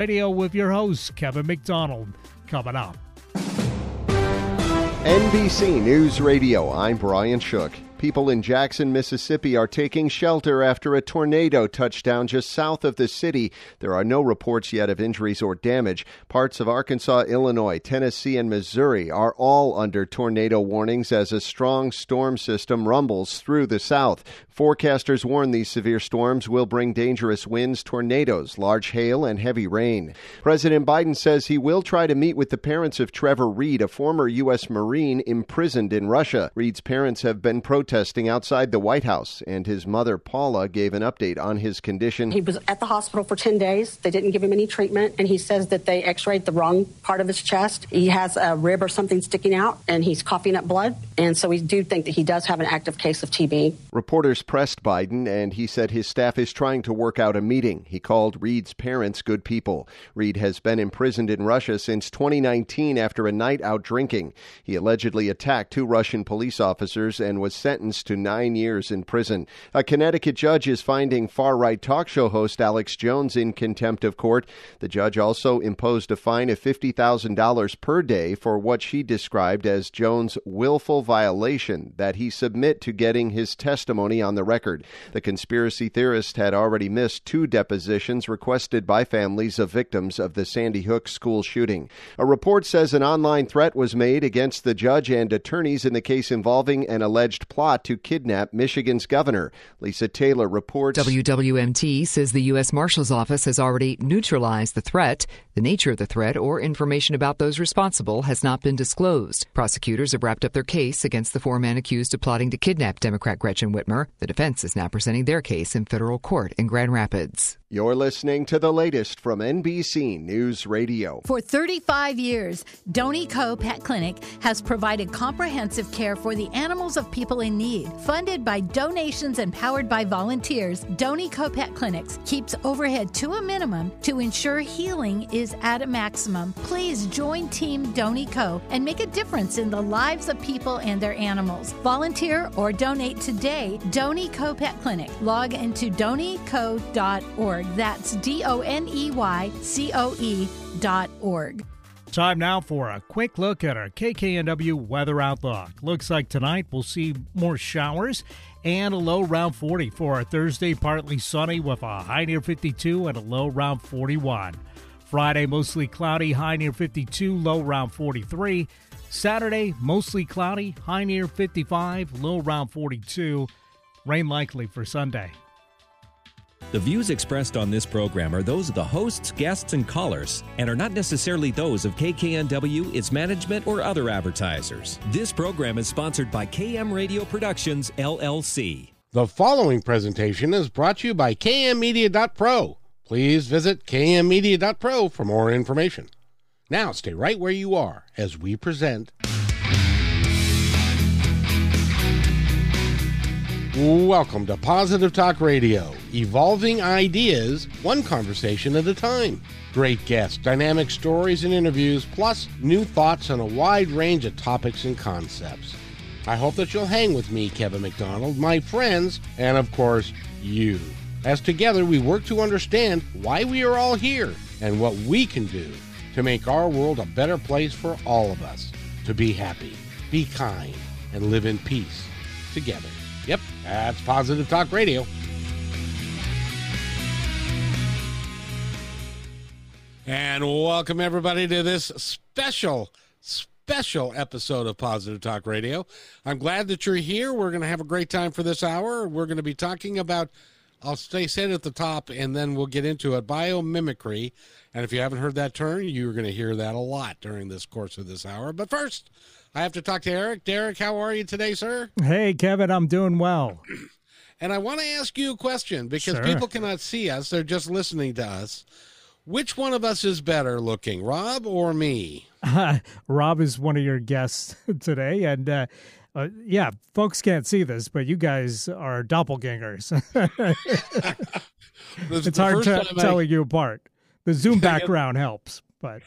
Radio with your host, Kevin McDonald, coming up. NBC News Radio, I'm Brian Shook. People in Jackson, Mississippi are taking shelter after a tornado touched down just south of the city. There are no reports yet of injuries or damage. Parts of Arkansas, Illinois, Tennessee, and Missouri are all under tornado warnings as a strong storm system rumbles through the south. Forecasters warn these severe storms will bring dangerous winds, tornadoes, large hail, and heavy rain. President Biden says he will try to meet with the parents of Trevor Reed, a former U.S. Marine imprisoned in Russia. Reed's parents have been protesting protesting outside the White House, and his mother, Paula, gave an update on his condition. He was at the hospital for 10 days. They didn't give him any treatment, and he says that they x rayed the wrong part of his chest. He has a rib or something sticking out, and he's coughing up blood. And so we do think that he does have an active case of TB. Reporters pressed Biden, and he said his staff is trying to work out a meeting. He called Reed's parents good people. Reed has been imprisoned in Russia since 2019 after a night out drinking. He allegedly attacked two Russian police officers and was sentenced sentenced to nine years in prison. A Connecticut judge is finding far right talk show host Alex Jones in contempt of court. The judge also imposed a fine of $50,000 per day for what she described as Jones' willful violation that he submit to getting his testimony on the record. The conspiracy theorist had already missed two depositions requested by families of victims of the Sandy Hook school shooting. A report says an online threat was made against the judge and attorneys in the case involving an alleged plot to kidnap Michigan's governor. Lisa Taylor reports. WWMT says the U.S. Marshal's Office has already neutralized the threat. The nature of the threat or information about those responsible has not been disclosed. Prosecutors have wrapped up their case against the four men accused of plotting to kidnap Democrat Gretchen Whitmer. The defense is now presenting their case in federal court in Grand Rapids. You're listening to the latest from NBC News Radio. For 35 years, Doney Coe Pet Clinic has provided comprehensive care for the animals of people in need. Funded by donations and powered by volunteers, Doney Coe Pet Clinics keeps overhead to a minimum to ensure healing is at a maximum. Please join Team Doney Coe and make a difference in the lives of people and their animals. Volunteer or donate today. Doney Coe Pet Clinic. Log into doneycoe.org org. That's D O N E Y C O E dot org. Time now for a quick look at our KKNW weather outlook. Looks like tonight we'll see more showers and a low around 40 for our Thursday, partly sunny with a high near 52 and a low around 41. Friday, mostly cloudy, high near 52, low around 43. Saturday, mostly cloudy, high near 55, low around 42. Rain likely for Sunday. The views expressed on this program are those of the hosts, guests, and callers, and are not necessarily those of KKNW, its management, or other advertisers. This program is sponsored by KM Radio Productions, LLC. The following presentation is brought to you by KMmedia.pro. Please visit KMmedia.pro for more information. Now, stay right where you are as we present. Welcome to Positive Talk Radio, evolving ideas one conversation at a time. Great guests, dynamic stories and interviews, plus new thoughts on a wide range of topics and concepts. I hope that you'll hang with me, Kevin McDonald, my friends, and of course, you. As together we work to understand why we are all here and what we can do to make our world a better place for all of us to be happy, be kind, and live in peace together. Yep, that's Positive Talk Radio. And welcome everybody to this special, special episode of Positive Talk Radio. I'm glad that you're here. We're going to have a great time for this hour. We're going to be talking about, I'll stay say at the top and then we'll get into it, biomimicry. And if you haven't heard that term, you're going to hear that a lot during this course of this hour. But first, I have to talk to Eric. Derek, how are you today, sir? Hey, Kevin, I'm doing well. and I want to ask you a question because sure. people cannot see us, they're just listening to us. Which one of us is better looking, Rob or me? Uh, Rob is one of your guests today, and uh, uh, yeah, folks can't see this, but you guys are doppelgangers. it's hard to, telling I... you apart. The Zoom background helps, but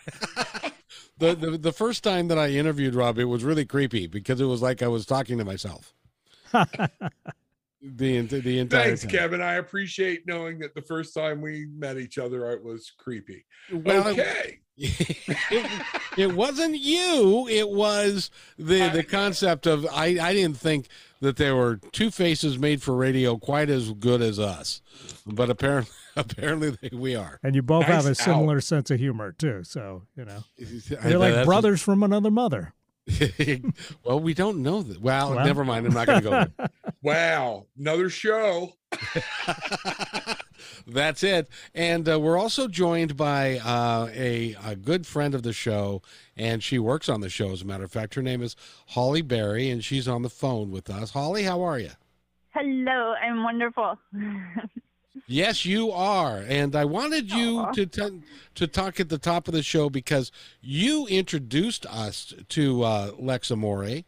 the, the the first time that I interviewed Rob, it was really creepy because it was like I was talking to myself. the the entire Thanks, time. Kevin. I appreciate knowing that the first time we met each other, it was creepy. Well, okay. it, it wasn't you. It was the the concept of I. I didn't think that there were two faces made for radio quite as good as us, but apparently apparently they, we are. And you both have a Nice similar sense of humor too. So you know I- you're like that's- brothers from another mother. well, we don't know that. Well, Well. never mind. I'm not going to go there. Wow. Another show. That's it. And uh, we're also joined by uh, a, a good friend of the show, and she works on the show, as a matter of fact. Her name is Holly Berry, and she's on the phone with us. Holly, how are you? Hello, I'm wonderful. Yes, you are. And I wanted you to t- to talk at the top of the show because you introduced us to uh, Lex Amore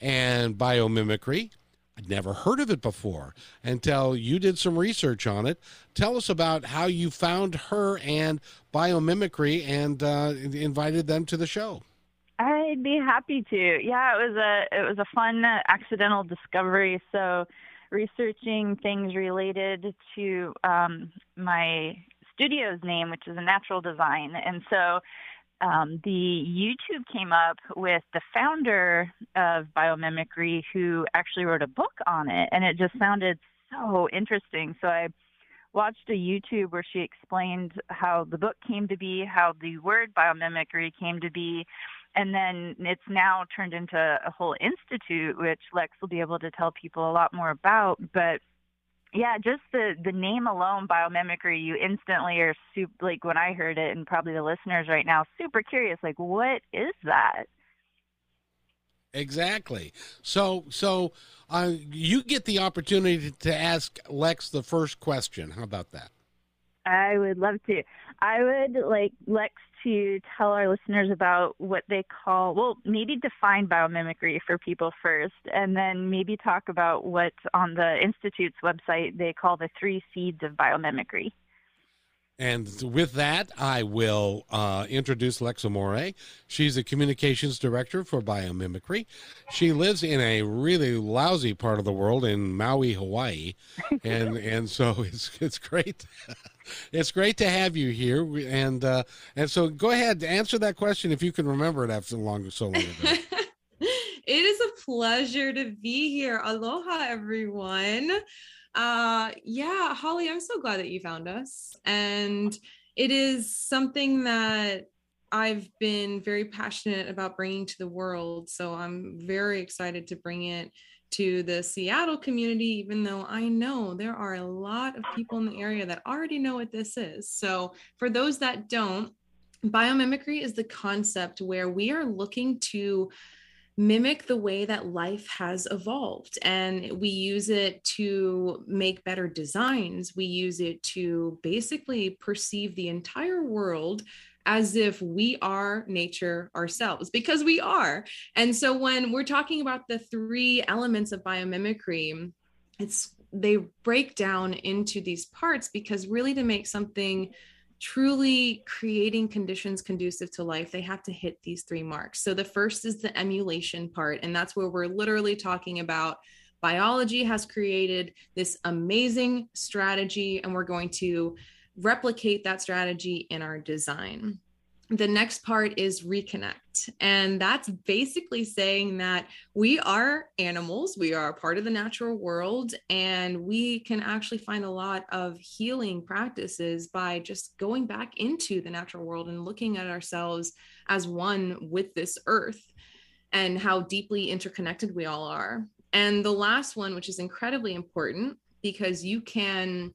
and biomimicry. I'd never heard of it before until you did some research on it. Tell us about how you found her and biomimicry and uh, invited them to the show. I'd be happy to. Yeah, it was a it was a fun uh, accidental discovery. So, researching things related to um, my studio's name, which is a natural design, and so um, the YouTube came up with the founder of biomimicry, who actually wrote a book on it, and it just sounded so interesting. So I watched a YouTube where she explained how the book came to be, how the word biomimicry came to be, and then it's now turned into a whole institute, which Lex will be able to tell people a lot more about. But yeah, just the the name alone, biomimicry, you instantly are super. Like when I heard it, and probably the listeners right now, super curious. Like, what is that? Exactly. So, so uh, you get the opportunity to ask Lex the first question. How about that? I would love to. I would like Lex to tell our listeners about what they call, well, maybe define biomimicry for people first, and then maybe talk about what on the Institute's website they call the three seeds of biomimicry. And with that, I will uh, introduce Lexa Amore. She's the communications director for biomimicry. She lives in a really lousy part of the world in Maui, Hawaii, and and so it's it's great. It's great to have you here, and uh, and so go ahead answer that question if you can remember it after long so long ago. it is a pleasure to be here. Aloha, everyone. Uh, yeah, Holly, I'm so glad that you found us. And it is something that I've been very passionate about bringing to the world. So I'm very excited to bring it to the Seattle community, even though I know there are a lot of people in the area that already know what this is. So for those that don't, biomimicry is the concept where we are looking to mimic the way that life has evolved. And we use it to make better designs. We use it to basically perceive the entire world as if we are nature ourselves, because we are. And so when we're talking about the three elements of biomimicry, it's they break down into these parts because really to make something truly creating conditions conducive to life, they have to hit these three marks. So the first is the emulation part, and that's where we're literally talking about biology has created this amazing strategy, and we're going to replicate that strategy in our design. The next part is reconnect. And that's basically saying that we are animals, we are part of the natural world, and we can actually find a lot of healing practices by just going back into the natural world and looking at ourselves as one with this earth and how deeply interconnected we all are. And the last one, which is incredibly important because you can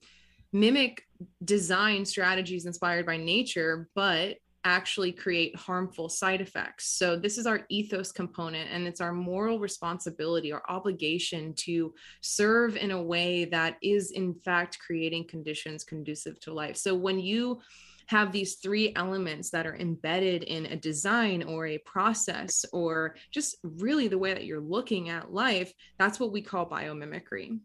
mimic design strategies inspired by nature, but actually create harmful side effects. So, this is our ethos component, and it's our moral responsibility, our obligation to serve in a way that is, in fact, creating conditions conducive to life. So, when you have these three elements that are embedded in a design or a process or just really the way that you're looking at life, that's what we call biomimicry.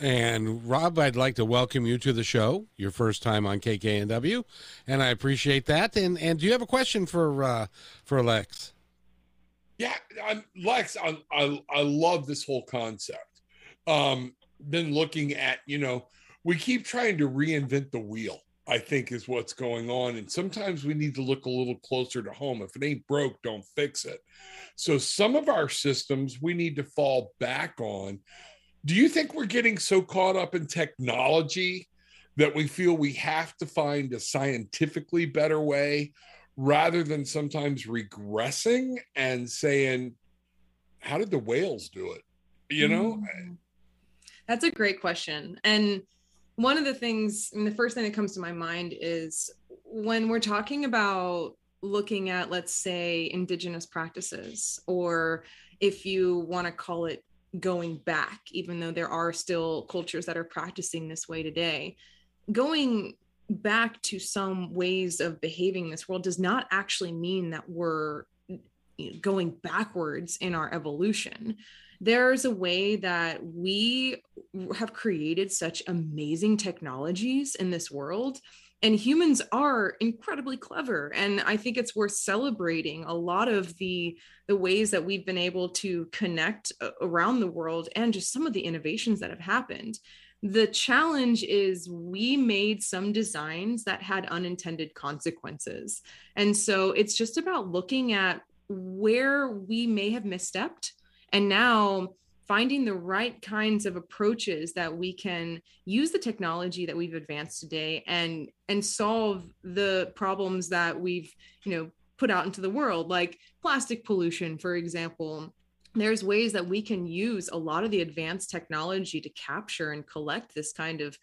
And Rob, I'd like to welcome you to the show. Your first time on KKNW, and I appreciate that. And and do you have a question for uh, for Lex? Yeah, I'm, Lex, I, I I love this whole concept. Um, than looking at, you know, we keep trying to reinvent the wheel. I think is what's going on. And sometimes we need to look a little closer to home. If it ain't broke, don't fix it. So some of our systems we need to fall back on. Do you think we're getting so caught up in technology that we feel we have to find a scientifically better way rather than sometimes regressing and saying, how did the whales do it? You know? Mm-hmm. That's a great question. And one of the things, I mean, the first thing that comes to my mind is when we're talking about looking at, let's say, indigenous practices, or if you want to call it going back, even though there are still cultures that are practicing this way today, going back to some ways of behaving in this world does not actually mean that we're going backwards in our evolution. There's a way that we have created such amazing technologies in this world and humans are incredibly clever and i think it's worth celebrating a lot of the the ways that we've been able to connect uh, around the world and just some of the innovations that have happened. The challenge is we made some designs that had unintended consequences and so it's just about looking at where we may have misstepped and now finding the right kinds of approaches that we can use the technology that we've advanced today and and solve the problems that we've you know put out into the world like plastic pollution for example. There's ways that we can use a lot of the advanced technology to capture and collect this kind of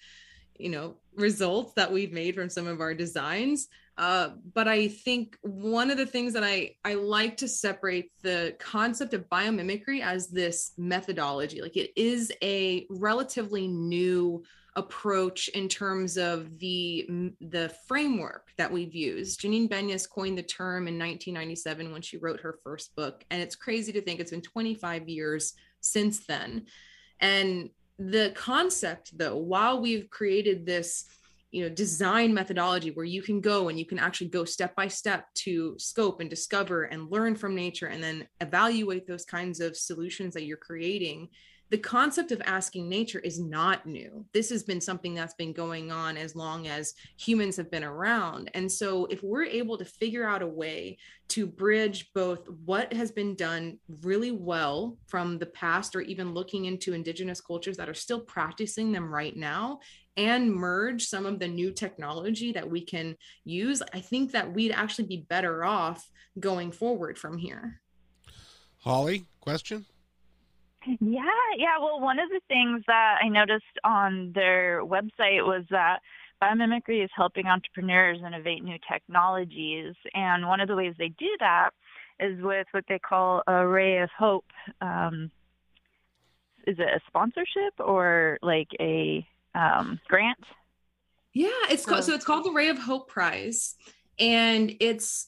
you know results that we've made from some of our designs uh, but I think one of the things that I, I like to separate the concept of biomimicry as this methodology. Like it is a relatively new approach in terms of the the framework that we've used. Janine Benyus coined the term in 1997 when she wrote her first book, and it's crazy to think it's been 25 years since then. And the concept, though, while we've created this you know design methodology where you can go and you can actually go step by step to scope and discover and learn from nature and then evaluate those kinds of solutions that you're creating the concept of asking nature is not new. This has been something that's been going on as long as humans have been around. And so, if we're able to figure out a way to bridge both what has been done really well from the past, or even looking into indigenous cultures that are still practicing them right now, and merge some of the new technology that we can use, I think that we'd actually be better off going forward from here. Holly, question? Yeah, yeah. Well, one of the things that I noticed on their website was that biomimicry is helping entrepreneurs innovate new technologies. And one of the ways they do that is with what they call a ray of hope. Um, is it a sponsorship or like a um, grant? Yeah, it's called, so it's called the Ray of Hope Prize, and it's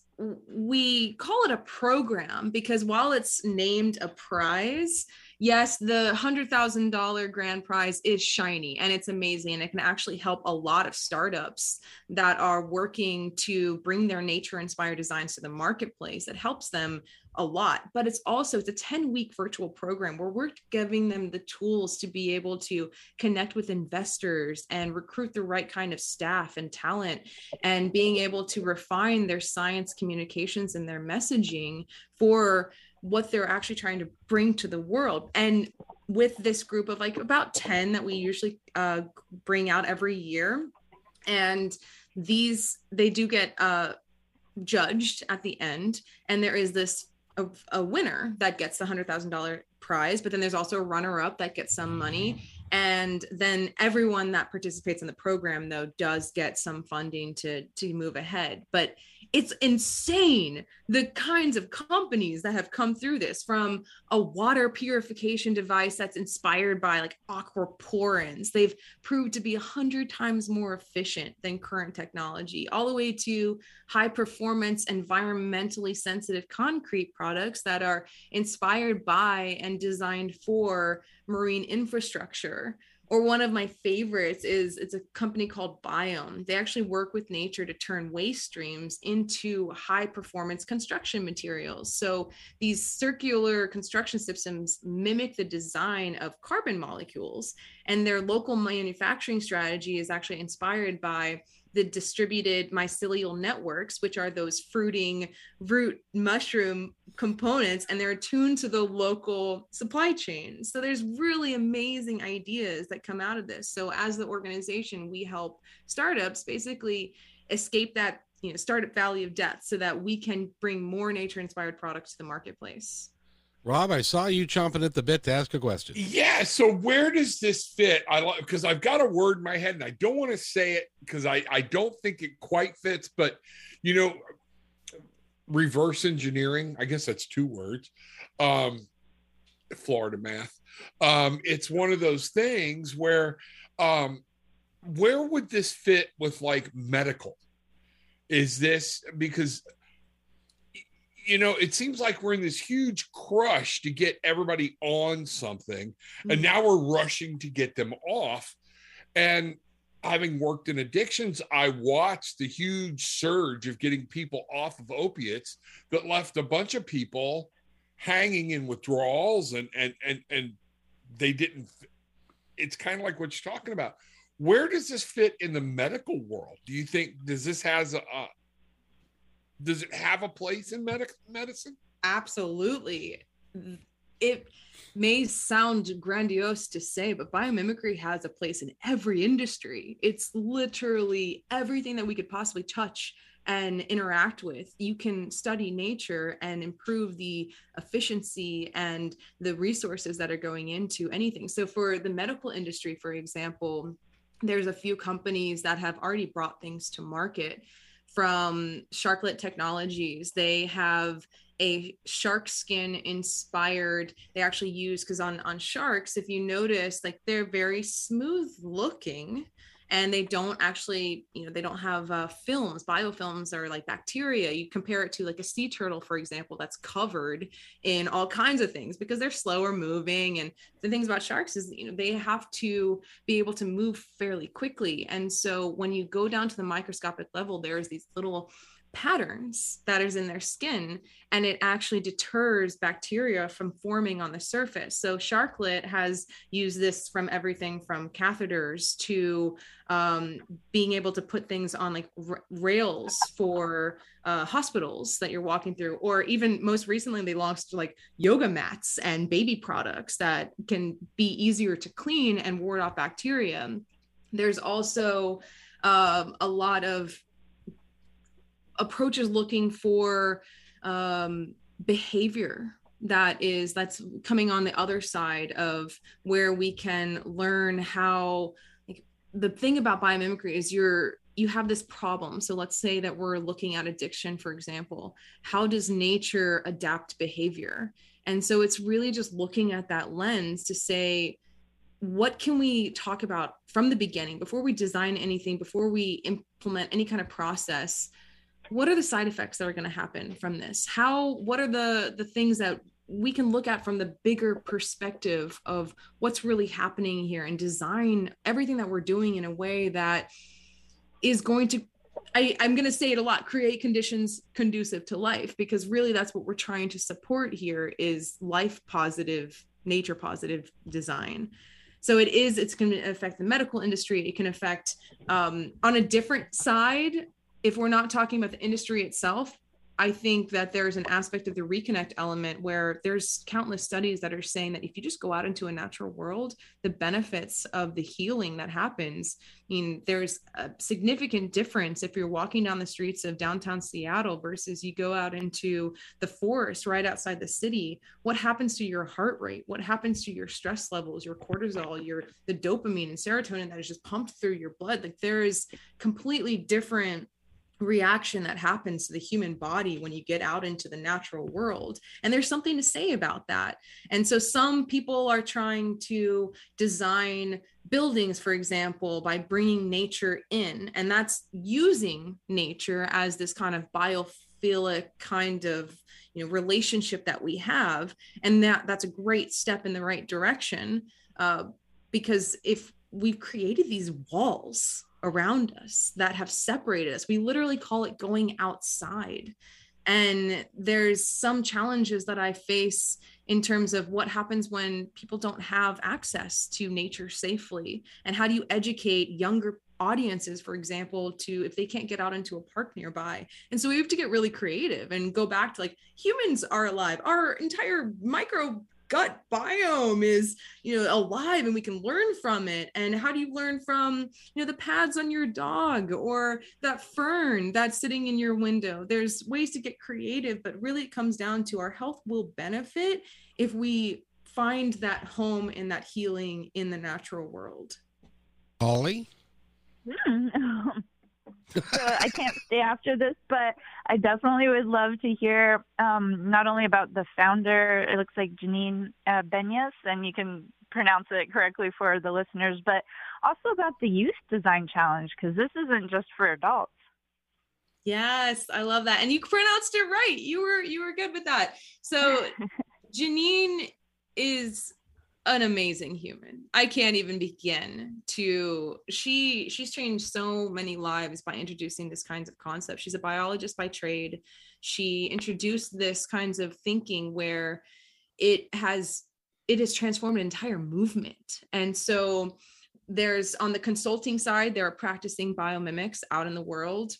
we call it a program because while it's named a prize, yes, the $100,000 grand prize is shiny and it's amazing. And it can actually help a lot of startups that are working to bring their nature inspired designs to the marketplace. It helps them a lot but it's also it's a 10 week virtual program where we're giving them the tools to be able to connect with investors and recruit the right kind of staff and talent and being able to refine their science communications and their messaging for what they're actually trying to bring to the world and with this group of like about 10 that we usually uh, bring out every year and these they do get uh, judged at the end and there is this a, a winner that gets the hundred thousand dollar prize, but then there's also a runner up that gets some money. And then everyone that participates in the program though does get some funding to to move ahead. But it's insane the kinds of companies that have come through this from a water purification device that's inspired by like aquaporins. They've proved to be a hundred times more efficient than current technology, all the way to high performance, environmentally sensitive concrete products that are inspired by and designed for marine infrastructure or one of my favorites is it's a company called Biohm. They actually work with nature to turn waste streams into high performance construction materials. So these circular construction systems mimic the design of carbon molecules and their local manufacturing strategy is actually inspired by the distributed mycelial networks, which are those fruiting root mushroom components, and they're attuned to the local supply chain. So there's really amazing ideas that come out of this. So as the organization, we help startups basically escape that you know startup valley of death so that we can bring more nature inspired products to the marketplace. Rob, I saw you chomping at the bit to ask a question. Yeah. So where does this fit? I like because I've got a word in my head and I don't want to say it because I I don't think it quite fits. But you know, reverse engineering. I guess that's two words. Um, Florida math. Um, it's one of those things where, um, where would this fit with like medical? Is this because you know, it seems like we're in this huge crush to get everybody on something, mm-hmm. and now we're rushing to get them off. And having worked in addictions, I watched the huge surge of getting people off of opiates that left a bunch of people hanging in withdrawals and and and and they didn't it's kind of like what you're talking about where does this fit in the medical world do you think does this has a, does it have a place in medic- medicine? Absolutely. It may sound grandiose to say, but biomimicry has a place in every industry. It's literally everything that we could possibly touch and interact with. You can study nature and improve the efficiency and the resources that are going into anything. So, for the medical industry, for example, there's a few companies that have already brought things to market from Sharklet Technologies. They have a shark skin inspired they actually use because on on sharks if you notice like they're very smooth looking and they don't actually you know they don't have uh, films biofilms are like bacteria. You compare it to like a sea turtle for example that's covered in all kinds of things because they're slower moving and the things about sharks is you know they have to be able to move fairly quickly. And so when you go down to the microscopic level there's these little patterns that is in their skin and it actually deters bacteria from forming on the surface. So sharklet has used this from everything from catheters to um, being able to put things on like r- rails for uh, hospitals that you're walking through or even most recently they launched like yoga mats and baby products that can be easier to clean and ward off bacteria. There's also um, a lot of approaches looking for um, behavior that is that's coming on the other side of where we can learn how like, the thing about biomimicry is you're you have this problem. So let's say that we're looking at addiction for example. How does nature adapt behavior? And so it's really just looking at that lens to say what can we talk about from the beginning before we design anything before we implement any kind of process what are the side effects that are going to happen from this? How what are the the things that we can look at from the bigger perspective of what's really happening here and design everything that we're doing in a way that is going to I, I'm going to say it a lot create conditions conducive to life because really that's what we're trying to support here is life positive nature positive design. So it is it's going to affect the medical industry. It can affect um, on a different side if we're not talking about the industry itself, I think that there's an aspect of the reconnect element where there's countless studies that are saying that if you just go out into a natural world, the benefits of the healing that happens, I mean, there's a significant difference if you're walking down the streets of downtown Seattle versus you go out into the forest right outside the city. What happens to your heart rate? What happens to your stress levels, your cortisol, your the dopamine and serotonin that is just pumped through your blood? Like there is completely different reaction that happens to the human body when you get out into the natural world. And there's something to say about that. And so some people are trying to design buildings for example by bringing nature in. And that's using nature as this kind of biophilic kind of you know relationship that we have. And that that's a great step in the right direction uh, because if we've created these walls around us that have separated us. We literally call it going outside. And there's some challenges that I face in terms of what happens when people don't have access to nature safely. And how do you educate younger audiences, for example, to if they can't get out into a park nearby? And so we have to get really creative and go back to like humans are alive. Our entire micro gut biome is you know alive and we can learn from it. And how do you learn from you know the pads on your dog or that fern that's sitting in your window? There's ways to get creative but really it comes down to our health will benefit if we find that home and that healing in the natural world. Holly? Mm. so I can't stay after this, but I definitely would love to hear um, not only about the founder, it looks like Janine uh, Benyus, and you can pronounce it correctly for the listeners, but also about the Youth Design Challenge, because this isn't just for adults. Yes, I love that. And you pronounced it right. You were you were good with that. So Janine is an amazing human. I can't even begin to she she's changed so many lives by introducing this kinds of concepts. She's a biologist by trade. She introduced this kinds of thinking where it has it has transformed an entire movement. And so there's on the consulting side, there are practicing biomimics out in the world.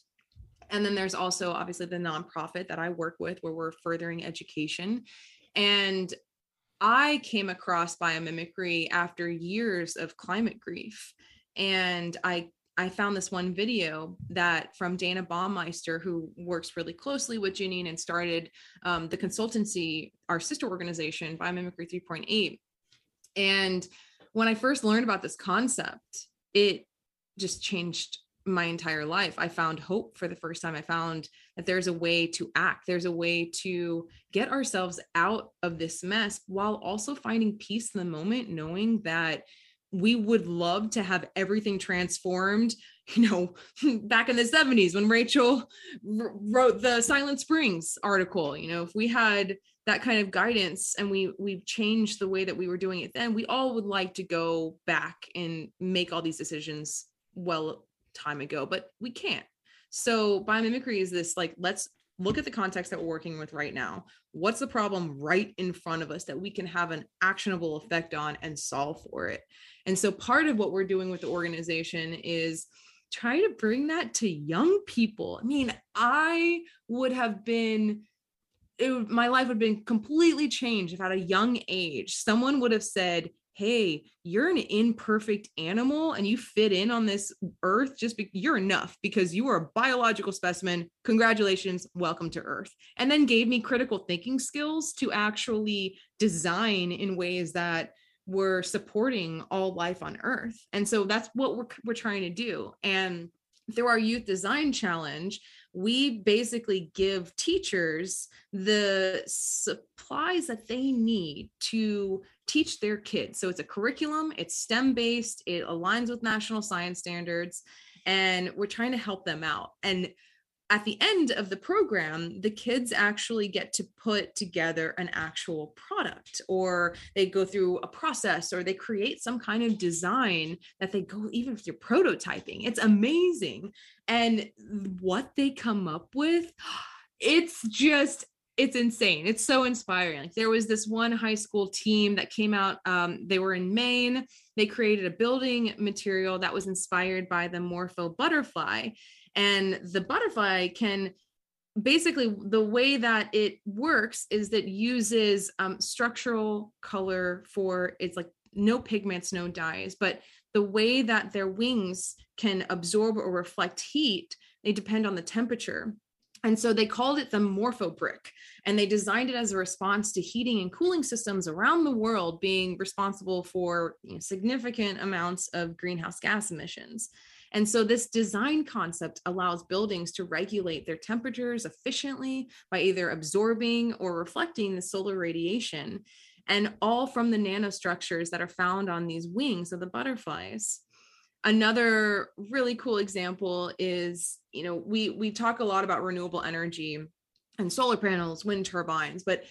And then there's also obviously the nonprofit that I work with where we're furthering education. And I came across biomimicry after years of climate grief. And I I found this one video that from Dayna Baumeister, who works really closely with Janine and started um, the consultancy, our sister organization, Biomimicry 3.8. And when I first learned about this concept, it just changed my entire life. I found hope for the first time. I found that there's a way to act, there's a way to get ourselves out of this mess while also finding peace in the moment, knowing that we would love to have everything transformed you know back in the 70s when rachel wrote the silent springs article you know if we had that kind of guidance and we we've changed the way that we were doing it then we all would like to go back and make all these decisions well time ago, but we can't. So biomimicry is this like, let's look at the context that we're working with right now. What's the problem right in front of us that we can have an actionable effect on and solve for it? And so part of what we're doing with the organization is try to bring that to young people. I mean, I would have been it, my life would have been completely changed if at a young age someone would have said hey, you're an imperfect animal and you fit in on this earth just be- you're enough because you are a biological specimen. Congratulations, welcome to earth. And then gave me critical thinking skills to actually design in ways that were supporting all life on earth. And so that's what we're we're trying to do. And through our youth design challenge, we basically give teachers the supplies that they need to teach their kids. So it's a curriculum, it's STEM based, it aligns with national science standards, and we're trying to help them out. And at the end of the program, the kids actually get to put together an actual product, or they go through a process, or they create some kind of design that they go even through prototyping. It's amazing. And what they come up with, it's just it's insane. It's so inspiring. Like there was this one high school team that came out. Um, they were in Maine. They created a building material that was inspired by the Morpho butterfly, and the butterfly can basically the way that it works is that uses um, structural color for it's like no pigments, no dyes, but the way that their wings can absorb or reflect heat, they depend on the temperature. And so they called it the Morpho Brick, and they designed it as a response to heating and cooling systems around the world being responsible for you know, significant amounts of greenhouse gas emissions. And so, this design concept allows buildings to regulate their temperatures efficiently by either absorbing or reflecting the solar radiation, and all from the nanostructures that are found on these wings of the butterflies. Another really cool example is, you know, we we talk a lot about renewable energy and solar panels, wind turbines, but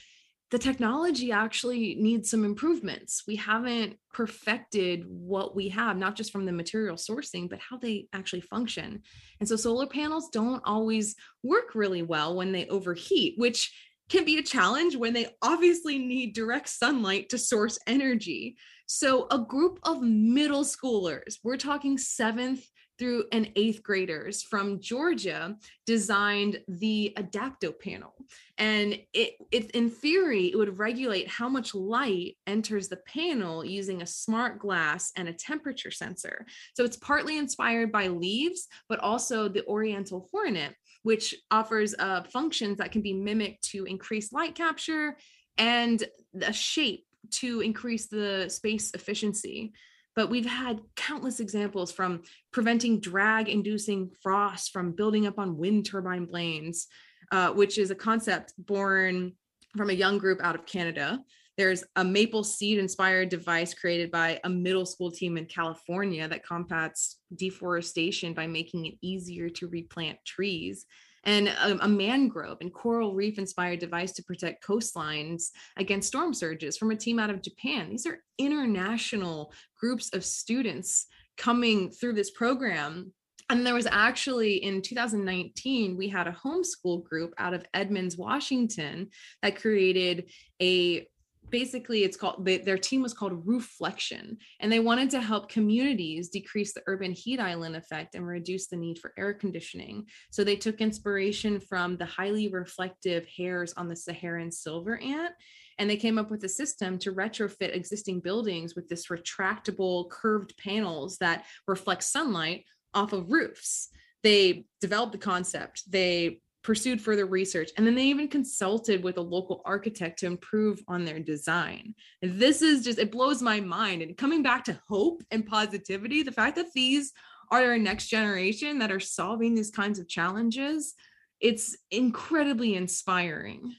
the technology actually needs some improvements. We haven't perfected what we have, not just from the material sourcing, but how they actually function. And so solar panels don't always work really well when they overheat, which can be a challenge when they obviously need direct sunlight to source energy. So, a group of middle schoolers, we're talking seventh through and eighth graders from Georgia designed the adapto panel. And it, it, in theory, it would regulate how much light enters the panel using a smart glass and a temperature sensor. So it's partly inspired by leaves, but also the Oriental hornet, which offers uh, functions that can be mimicked to increase light capture and a shape to increase the space efficiency but we've had countless examples from preventing drag inducing frost from building up on wind turbine blades, uh, which is a concept born from a young group out of Canada. There's a maple seed inspired device created by a middle school team in California that combats deforestation by making it easier to replant trees and a, a, mangrove and coral reef inspired device to protect coastlines against storm surges from a team out of Japan. These are international groups of students coming through this program. And there was actually in 2019, we had a homeschool group out of Edmonds, Washington, that created a basically it's called they, their team was called rooflection and they wanted to help communities decrease the urban heat island effect and reduce the need for air conditioning. So they took inspiration from the highly reflective hairs on the saharan silver ant and they came up with a system to retrofit existing buildings with this retractable curved panels that reflect sunlight off of roofs. They developed the concept. They pursued further research, and then they even consulted with a local architect to improve on their design. And this is just, it blows my mind. And coming back to hope and positivity, the fact that these are our next generation that are solving these kinds of challenges, it's incredibly inspiring.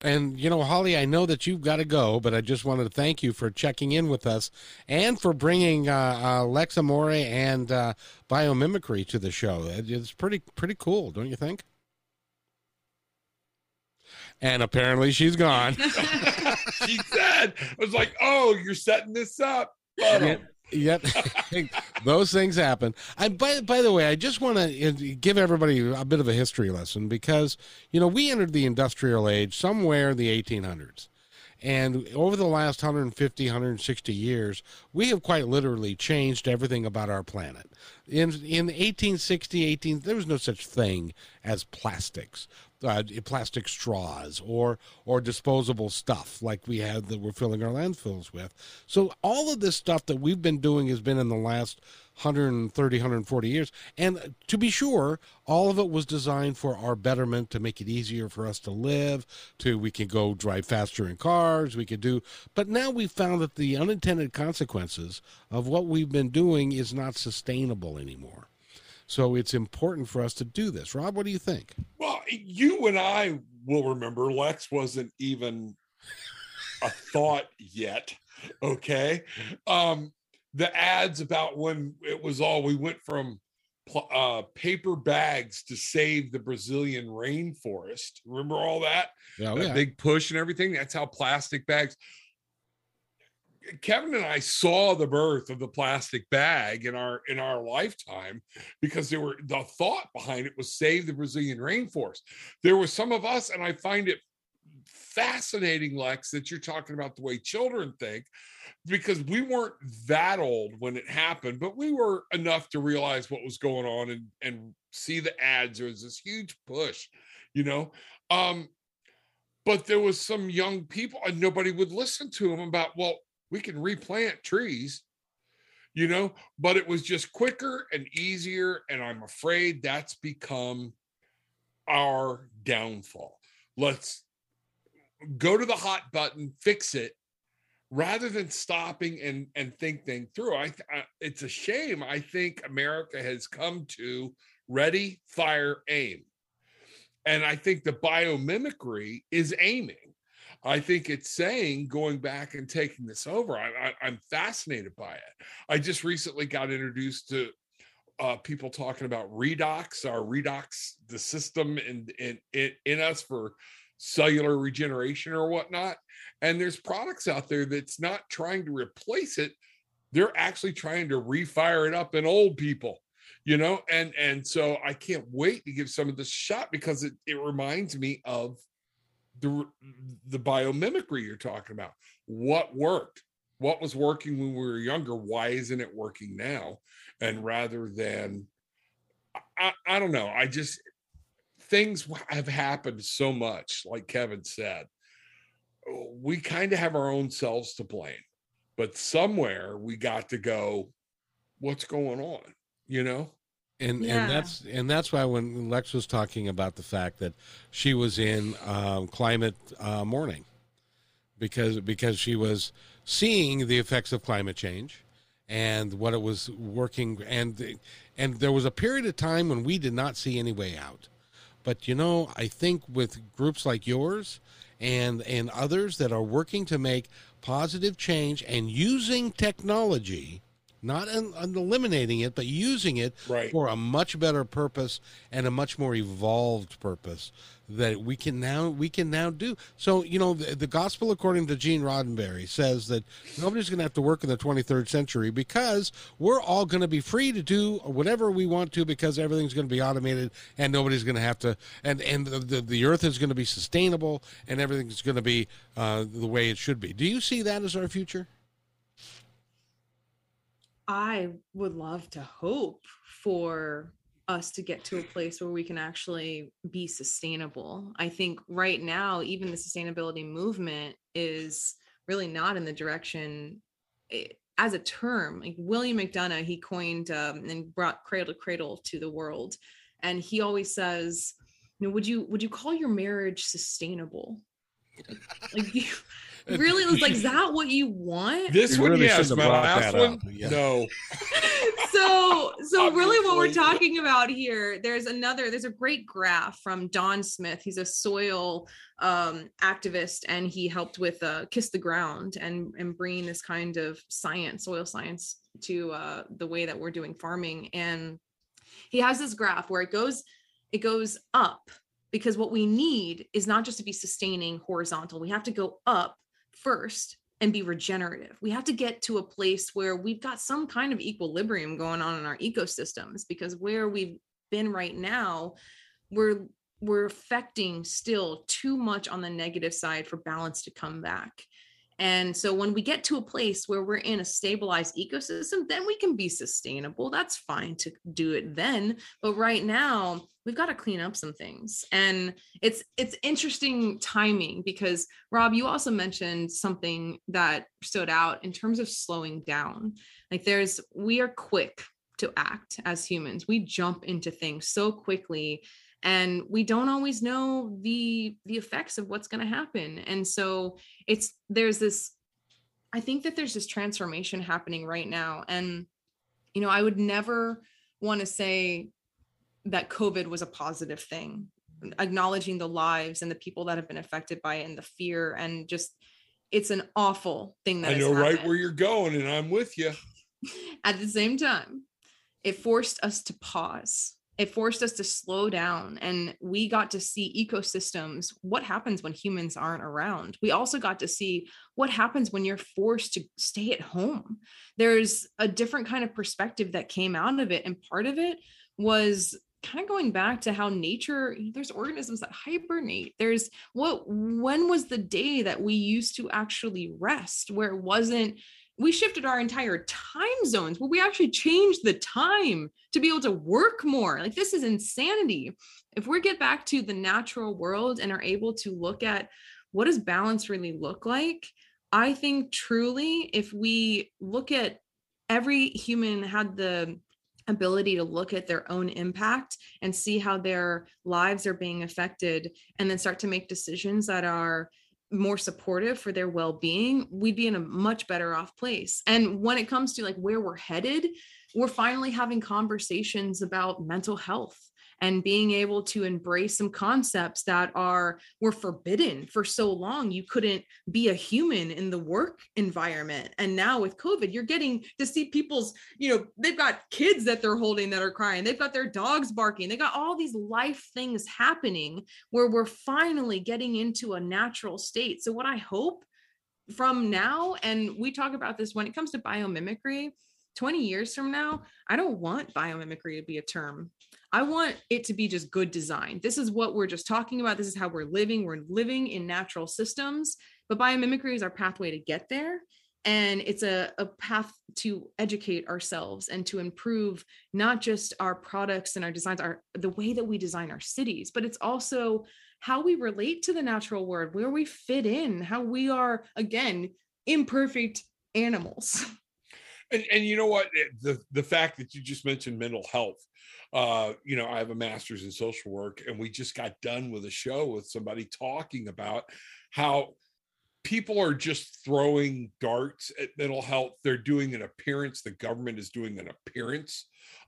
And, you know, Holly, I know that you've got to go, but I just wanted to thank you for checking in with us and for bringing uh, uh, Lex Amore and uh, biomimicry to the show. It's pretty, pretty cool, don't you think? And apparently she's gone. she said, I was like, oh, you're setting this up. Yep, those things happen. I by by the way, I just want to uh, give everybody a bit of a history lesson because you know we entered the industrial age somewhere in the 1800s. And over the last 150, 160 years, we have quite literally changed everything about our planet. In in 1860, 18, there was no such thing as plastics uh, plastic straws or or disposable stuff like we have that we're filling our landfills with. So all of this stuff that we've been doing has been in the last 130 140 years and to be sure all of it was designed for our betterment to make it easier for us to live to we can go drive faster in cars we could do but now we've found that the unintended consequences of what we've been doing is not sustainable anymore so it's important for us to do this. Rob, what do you think? Well, you and I will remember Lex wasn't even a thought yet. Okay. Um, the ads about when it was all we went from uh, paper bags to save the Brazilian rainforest. Remember all that? Yeah, oh, that yeah. big push and everything. That's how plastic bags. Kevin and I saw the birth of the plastic bag in our in our lifetime because there were the thought behind it was save the Brazilian rainforest. There were some of us, and I find it fascinating, Lex, that you're talking about the way children think, because we weren't that old when it happened, but we were enough to realize what was going on and and see the ads. There was this huge push, you know. Um, but there was some young people and nobody would listen to them about well we can replant trees you know but it was just quicker and easier and i'm afraid that's become our downfall. Let's go to the hot button fix it rather than stopping and and think things through. I, I it's a shame. I think america has come to ready fire aim. And i think the biomimicry is aiming I think it's saying going back and taking this over. I, am fascinated by it. I just recently got introduced to uh, people talking about redox, our redox, the system in, in in in us for cellular regeneration or whatnot. And there's products out there that's not trying to replace it. They're actually trying to refire it up in old people, you know, and and so I can't wait to give some of this shot because it, it reminds me of the the biomimicry you're talking about. What worked? What was working when we were younger? Why isn't it working now? And rather than I, I don't know, I just things have happened so much, like Kevin said. We kind of have our own selves to blame, but somewhere we got to go, what's going on? You know? And yeah. and that's and that's why when Lex was talking about the fact that she was in um, climate uh, mourning because because she was seeing the effects of climate change and what it was working and and there was a period of time when we did not see any way out but you know i think with groups like yours and and others that are working to make positive change and using technology not in eliminating it, but using it right. for a much better purpose and a much more evolved purpose that we can now we can now do. So you know, the, the gospel according to Gene Roddenberry says that nobody's going to have to work in the 23rd century because we're all going to be free to do whatever we want to because everything's going to be automated and nobody's going to have to and and the, the, the earth is going to be sustainable and everything's going to be uh, the way it should be. Do you see that as our future? I would love to hope for us to get to a place where we can actually be sustainable. I think right now, even the sustainability movement is really not in the direction it, eh, as a term. Like William McDonough, he coined um, and brought cradle to cradle to the world, and he always says, "You know, would you would you call your marriage sustainable?" like really was like, is that what you want? This you one, really yes. My last one, yeah. no. so, so really, what we're talking about here, there's another, there's a great graph from Don Smith. He's a soil um, activist, and he helped with uh, Kiss the Ground and and bringing this kind of science, soil science, to uh, the way that we're doing farming. And he has this graph where it goes, it goes up because what we need is not just to be sustaining horizontal we have to go up first and be regenerative. We have to get to a place where we've got some kind of equilibrium going on in our ecosystems because where we've been right now, we're we're affecting still too much on the negative side for balance to come back. And so when we get to a place where we're in a stabilized ecosystem, then we can be sustainable. That's fine to do it then. But right now, we've got to clean up some things. And it's it's interesting timing because Rob, you also mentioned something that stood out in terms of slowing down. Like there's we are quick to act as humans. We jump into things so quickly and we don't always know the the effects of what's going to happen and so it's there's this i think that there's this transformation happening right now and you know i would never want to say that covid was a positive thing. Acknowledging the lives and the people that have been affected by it and the fear and just it's an awful thing that i know right where you're going and i'm with you at the same time it forced us to pause. It forced us to slow down and we got to see ecosystems what happens when humans aren't around. We also got to see what happens when you're forced to stay at home. There's a different kind of perspective that came out of it and part of it was kind of going back to how nature there's organisms that hibernate there's what when was the day that we used to actually rest where it wasn't we shifted our entire time zones where we actually changed the time to be able to work more. Like this is insanity. If we get back to the natural world and are able to look at what does balance really look like, I think truly if we look at every human had the ability to look at their own impact and see how their lives are being affected and then start to make decisions that are more supportive for their well-being we'd be in a much better off place. And when it comes to like where we're headed we're finally having conversations about mental health and being able to embrace some concepts that are were forbidden for so long. You couldn't be a human in the work environment. And now with covid you're getting to see people's you know they've got kids that they're holding that are crying. They've got their dogs barking. They got all these life things happening where we're finally getting into a natural state. So what i hope from now and we talk about this when it comes to biomimicry 20 years from now i don't want biomimicry to be a term I want it to be just good design. This is what we're just talking about. This is how we're living. We're living in natural systems, but biomimicry is our pathway to get there. And it's a, a path to educate ourselves and to improve not just our products and our designs, our the way that we design our cities, but it's also how we relate to the natural world, where we fit in, how we are again imperfect animals. And, and you know what the the fact that you just mentioned mental health uh, you know, I have a master's in social work, and we just got done with a show with somebody talking about how people are just throwing darts at mental health. They're doing an appearance, the government is doing an appearance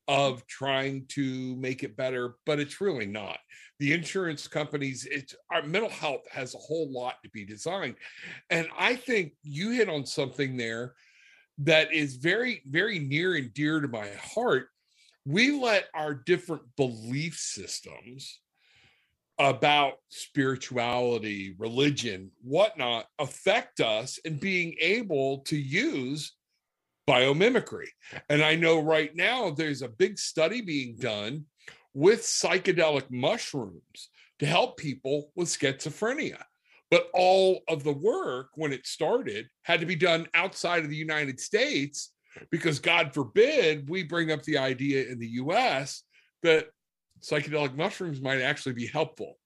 of trying to make it better, but it's really not. The insurance companies, it's our mental health has a whole lot to be designed. And I think you hit on something there that is very, very near and dear to my heart we let our different belief systems about spirituality, religion, whatnot affect us in being able to use biomimicry. And I know right now there's a big study being done with psychedelic mushrooms to help people with schizophrenia. But all of the work when it started had to be done outside of the United States because God forbid we bring up the idea in the US that psychedelic mushrooms might actually be helpful.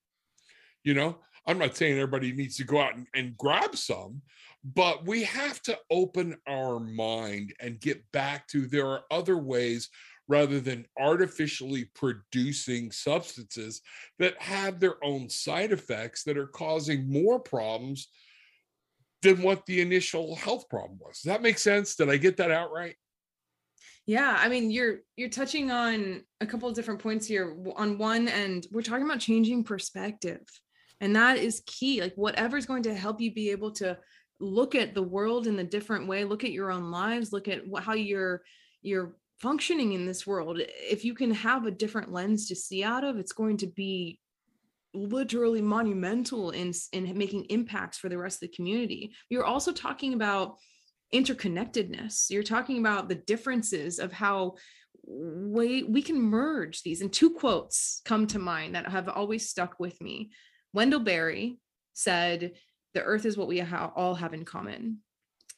You know, I'm not saying everybody needs to go out and, and grab some, but we have to open our mind and get back to there are other ways rather than artificially producing substances that have their own side effects that are causing more problems than what the initial health problem was. Does that make sense? Did I get that out right? Yeah, I mean you're you're touching on a couple of different points here. On one end, we're talking about changing perspective. And that is key. Like whatever's going to help you be able to look at the world in a different way, look at your own lives, look at what, how you're you're functioning in this world. If you can have a different lens to see out of, it's going to be literally monumental in in making impacts for the rest of the community. You're also talking about interconnectedness. You're talking about the differences of how we we can merge these. And two quotes come to mind that have always stuck with me. Wendell berry said the earth is what we ha- all have in common.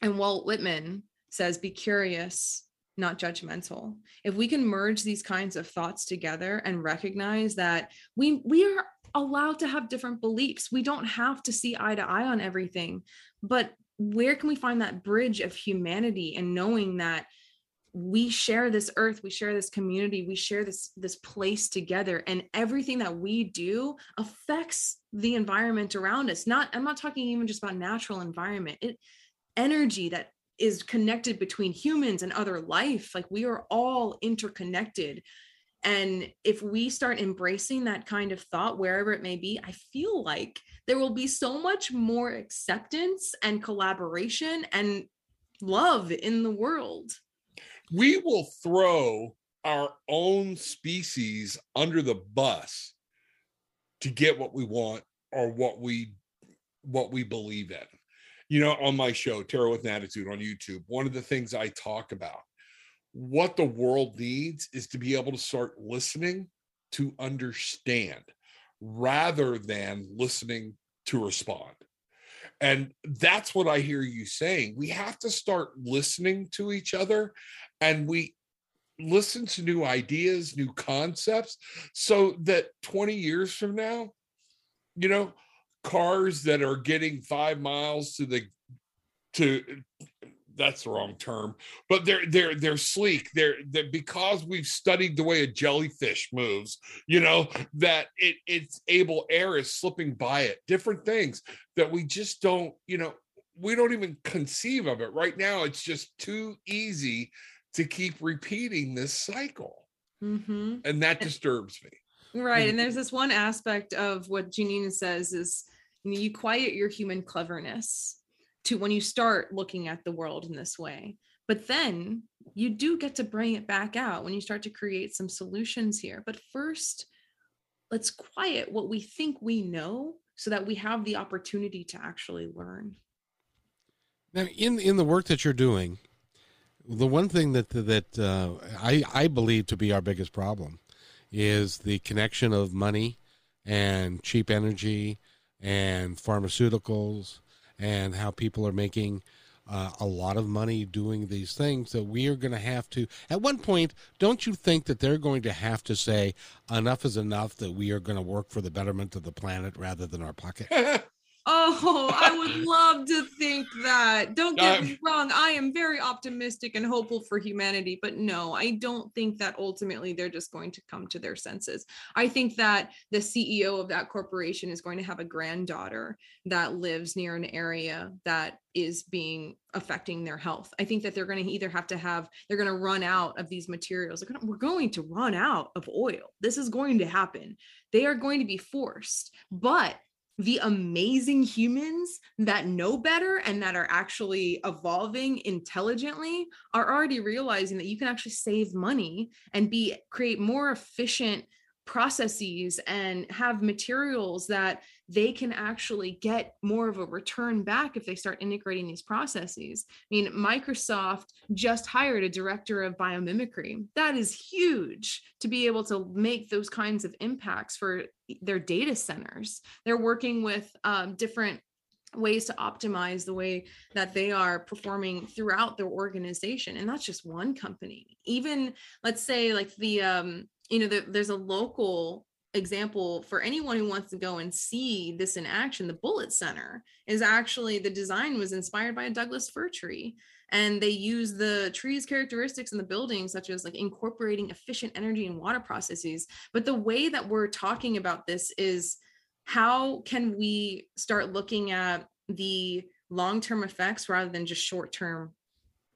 And walt whitman says be curious not judgmental. If we can merge these kinds of thoughts together and recognize that we we are allowed to have different beliefs. We don't have to see eye to eye on everything, but where can we find that bridge of humanity and knowing that we share this earth we share this community we share this this place together and everything that we do affects the environment around us? Not i'm not talking even just about natural environment. It energy that is connected between humans and other life like we are all interconnected and if we start embracing that kind of thought, wherever it may be, I feel like there will be so much more acceptance and collaboration and love in the world. We will throw our own species under the bus to get what we want or what we what we believe in. You know, on my show, Tarot with an Attitude on YouTube, one of the things I talk about what the world needs is to be able to start listening to understand rather than listening to respond. And that's what I hear you saying. We have to start listening to each other and we listen to new ideas, new concepts, so that 20 years from now, you know, cars that are getting five miles to the to that's the wrong term, but they're they're they're sleek. They're, they're because we've studied the way a jellyfish moves, you know, that it it's able air is slipping by it, different things that we just don't, you know, we don't even conceive of it. Right now, it's just too easy to keep repeating this cycle. Mm-hmm. And that disturbs me Right. And there's this one aspect of what Janina says is you, know, you quiet your human cleverness to when you start looking at the world in this way. But then you do get to bring it back out when you start to create some solutions here. But first, let's quiet what we think we know so that we have the opportunity to actually learn. Now, in in the work that you're doing, the one thing that that uh, I I believe to be our biggest problem is the connection of money and cheap energy and pharmaceuticals and how people are making uh, a lot of money doing these things. That we are going to have to at one point don't you think that they're going to have to say enough is enough that we are going to work for the betterment of the planet rather than our pocket Oh, I would love to think that. Don't get me wrong. I am very optimistic and hopeful for humanity, but no, I don't think that ultimately they're just going to come to their senses. I think that the CEO of that corporation is going to have a granddaughter that lives near an area that is being affecting their health. I think that they're going to either have to have, they're going to run out of these materials. We're going to run out of oil. This is going to happen. They are going to be forced, but the amazing humans that know better and that are actually evolving intelligently are already realizing that you can actually save money and be create more efficient processes and have materials that they can actually get more of a return back if they start integrating these processes. I mean, Microsoft just hired a director of biomimicry. That is huge to be able to make those kinds of impacts for their data centers. They're working with um, different ways to optimize the way that they are performing throughout their organization and that's just one company even let's say like the um you know the, there's a local example for anyone who wants to go and see this in action the Bullitt Center is actually the design was inspired by a douglas fir tree and they use the tree's characteristics in the building such as like incorporating efficient energy and water processes but the way that we're talking about this is how can we start looking at the long-term effects rather than just short-term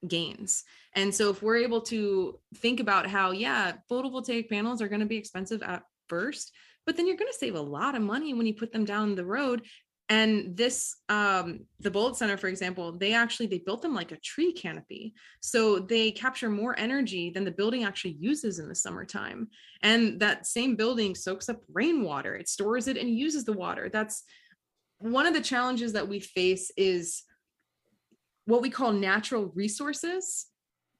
gains. And so if we're able to think about how, yeah, photovoltaic panels are going to be expensive at first, but then you're going to save a lot of money when you put them down the road. And this, um, the Bullitt Center, for example, they actually they built them like a tree canopy, so they capture more energy than the building actually uses in the summertime. And that same building soaks up rainwater; it stores it and uses the water. That's one of the challenges that we face is what we call natural resources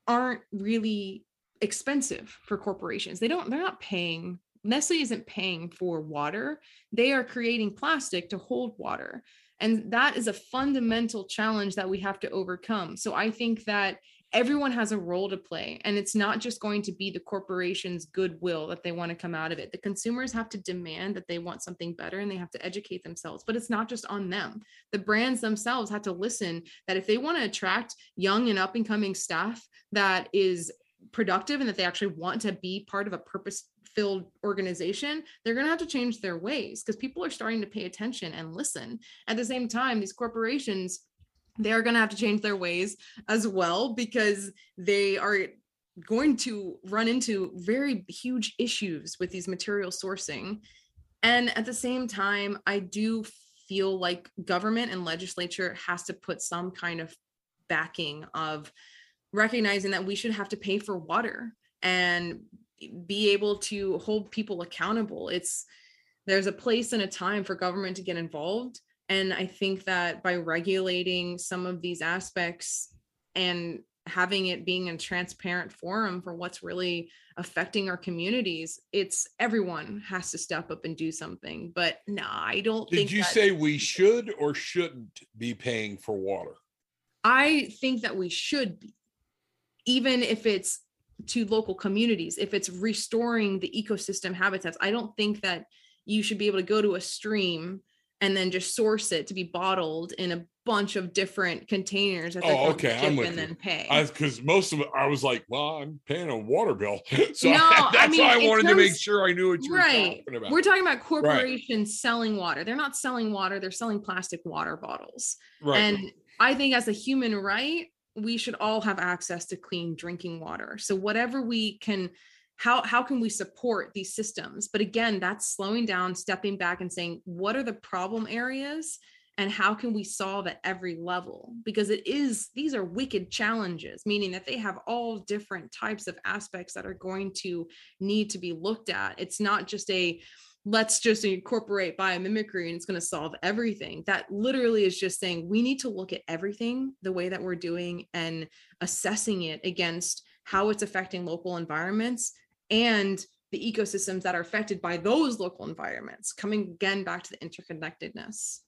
aren't really expensive for corporations. They don't, they're not paying, Nestle isn't paying for water. They are creating plastic to hold water. And that is a fundamental challenge that we have to overcome. So I think that everyone has a role to play and it's not just going to be the corporation's goodwill that they want to come out of it the consumers have to demand that they want something better and they have to educate themselves but it's not just on them the brands themselves have to listen that if they want to attract young and up and coming staff that is productive and that they actually want to be part of a purpose filled organization they're going to have to change their ways because people are starting to pay attention and listen at the same time these corporations they're going to have to change their ways as well because they are going to run into very huge issues with these material sourcing. And at the same time, I do feel like government and legislature has to put some kind of backing of recognizing that we should have to pay for water and be able to hold people accountable. It's there's a place and a time for government to get involved and I think that by regulating some of these aspects and having it being a transparent forum for what's really affecting our communities, it's everyone has to step up and do something. But no, nah, I don't Did think you say we should or shouldn't be paying for water? I think that we should be, even if it's to local communities, if it's restoring the ecosystem habitats. I don't think that you should be able to go to a stream and then just source it to be bottled in a bunch of different containers that oh, okay. I'm with and you. then pay. Because most of it, I was like, well, I'm paying a water bill. So No, I, I that's mean, why I wanted to make sure I knew what you right. were talking about. We're talking about corporations selling water. They're not selling water, they're selling plastic water bottles. right. And I think as a human right, we should all have access to clean drinking water. So whatever we can how how can we support these systems? But again that's slowing down stepping back and saying what are the problem areas and how can we solve at every level? Because it is these are wicked challenges meaning that they have all different types of aspects that are going to need to be looked at. It's not just a let's just incorporate biomimicry and it's going to solve everything that literally is just saying we need to look at everything the way that we're doing and assessing it against how it's affecting local environments and the ecosystems that are affected by those local environments coming again back to the interconnectedness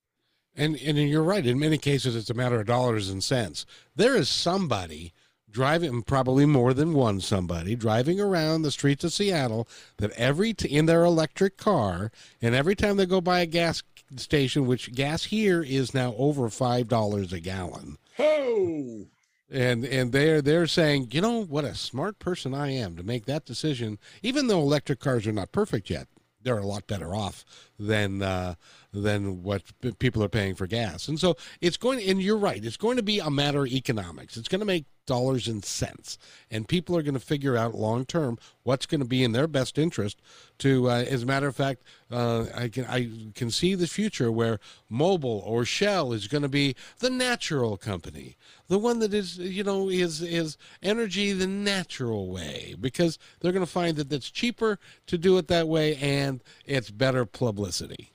and and you're right. In many cases, it's a matter of dollars and cents. There is somebody driving, probably more than one somebody driving around the streets of Seattle that every t- in their electric car, and every time they go by a gas station, which gas here is now over five dollars a gallon. Oh. And and they're they're saying, you know what a smart person I am to make that decision, even though electric cars are not perfect yet. They're a lot better off than uh, than what people are paying for gas. And so it's going, and you're right, it's going to be a matter of economics. It's going to make dollars and cents. And people are going to figure out long term what's going to be in their best interest to, uh, as a matter of fact, uh, I, can, I can see the future where Mobil or Shell is going to be the natural company, the one that is, you know, is, is energy the natural way, because they're going to find that it's cheaper to do it that way and it's better publicity.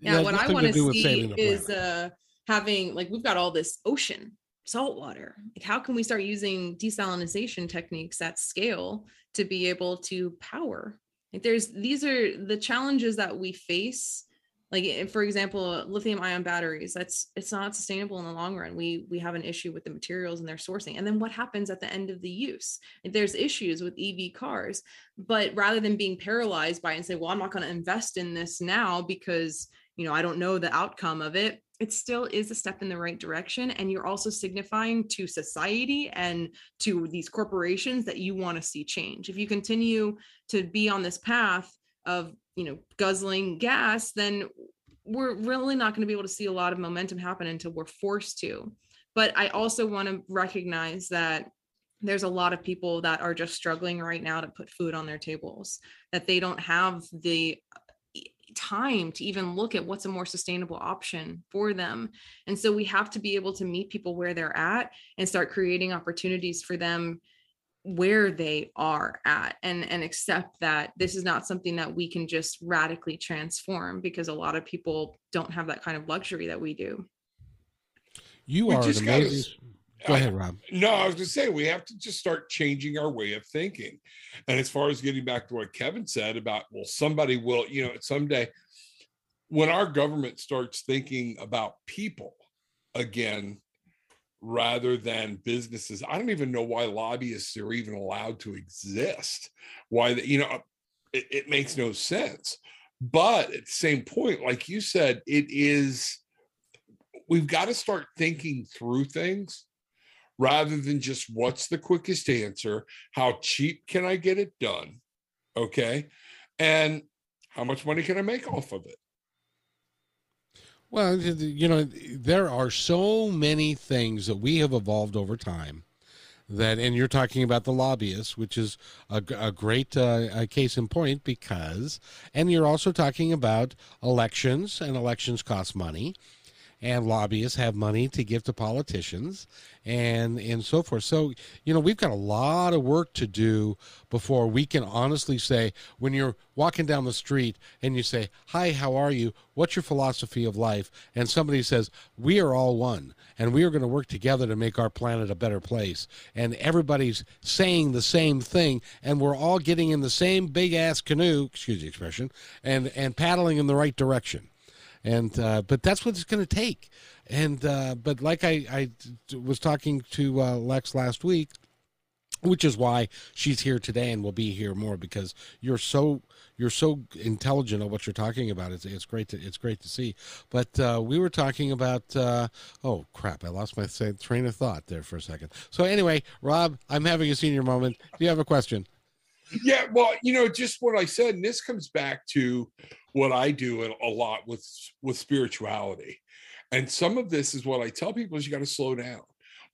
Yeah, what I want to see is uh, having like we've got all this ocean salt water. Like, how can we start using desalination techniques at scale to be able to power? Like, there's these are the challenges that we face. Like, for example, lithium ion batteries. That's it's not sustainable in the long run. We we have an issue with the materials and their sourcing. And then what happens at the end of the use? Like, there's issues with EV cars. But rather than being paralyzed by and say, well, I'm not going to invest in this now because you know, I don't know the outcome of it, it still is a step in the right direction. And you're also signifying to society and to these corporations that you want to see change. If you continue to be on this path of, you know, guzzling gas, then we're really not going to be able to see a lot of momentum happen until we're forced to. But I also want to recognize that there's a lot of people that are just struggling right now to put food on their tables that they don't have the time to even look at what's a more sustainable option for them. And so we have to be able to meet people where they're at and start creating opportunities for them where they are at and and accept that this is not something that we can just radically transform because a lot of people don't have that kind of luxury that we do. You we are an amazing Go ahead, Rob. no, I was going to say we have to just start changing our way of thinking. And as far as getting back to what Kevin said about, well, somebody will, you know, someday when our government starts thinking about people again rather than businesses, I don't even know why lobbyists are even allowed to exist. Why, the, you know, it, it makes no sense. But at the same point, like you said, it is, we've got to start thinking through things rather than just what's the quickest answer, how cheap can I get it done? Okay. And how much money can I make off of it? Well, you know, there are so many things that we have evolved over time that, and you're talking about the lobbyists, which is a, a great uh, a case in point because, and you're also talking about elections, and elections cost money and lobbyists have money to give to politicians and and so forth. So you know we've got a lot of work to do before we can honestly say when you're walking down the street and you say hi how are you? What's your philosophy of life? And somebody says we are all one and we are going to work together to make our planet a better place. And everybody's saying the same thing and we're all getting in the same big ass canoe excuse the expression and and paddling in the right direction and uh, but that's what it's going to take. And uh, but like I, I was talking to uh, Lex last week, which is why she's here today and will be here more because you're so you're so intelligent of what you're talking about. It's, it's great to it's great to see. But uh, we were talking about uh, oh crap, I lost my train of thought there for a second. So anyway, Rob, I'm having a senior moment. Do you have a question? Yeah, well, you know, just what I said, and this comes back to what I do a lot with with spirituality. And some of this is what I tell people is you got to slow down.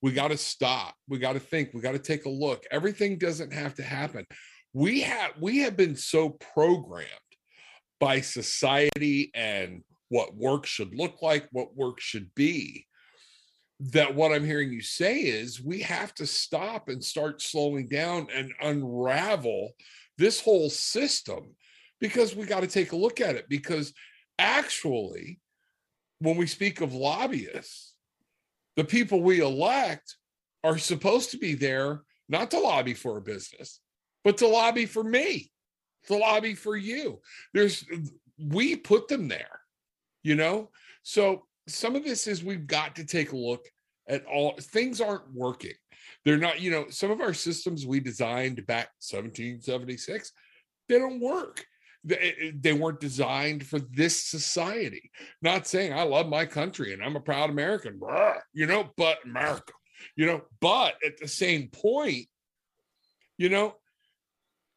We got to stop. We got to think. We got to take a look. Everything doesn't have to happen. we have we have been so programmed by society and what work should look like, what work should be, that what I'm hearing you say is we have to stop and start slowing down and unravel this whole system because we got to take a look at it. Because actually, when we speak of lobbyists, the people we elect are supposed to be there not to lobby for a business, but to lobby for me, to lobby for you. There's, we put them there, you know? So some of this is we've got to take a look at all things aren't working. They're not, you know, some of our systems we designed back 1776, they don't work. They, eh, eh, they weren't designed for this society. Not saying I love my country and I'm a proud American, you know, but America, you know, but at the same point, you know,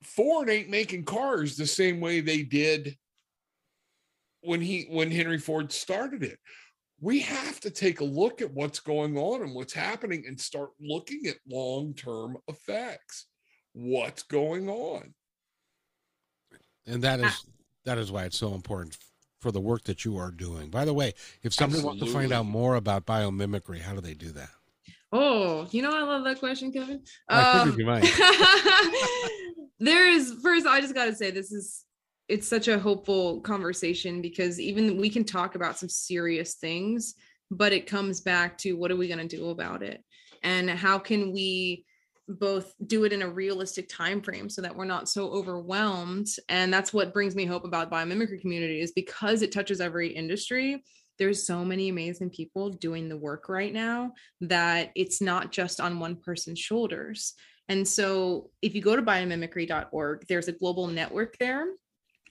Ford ain't making cars the same way they did when he when Henry Ford started it we have to take a look at what's going on and what's happening and start looking at long term effects. What's going on? And that is that is why it's so important for the work that you are doing. By the way, if somebody Absolutely. wants to find out more about biomimicry, how do they do that? Oh, you know I love that question, Kevin. I um, you might. there is first I just got to say this is it's such a hopeful conversation because even we can talk about some serious things but it comes back to what are we going to do about it? And how can we both do it in a realistic time frame so that we're not so overwhelmed? And that's what brings me hope about biomimicry community is because it touches every industry there's so many amazing people doing the work right now that it's not just on one person's shoulders. And so if you go to biomimicry.org there's a global network there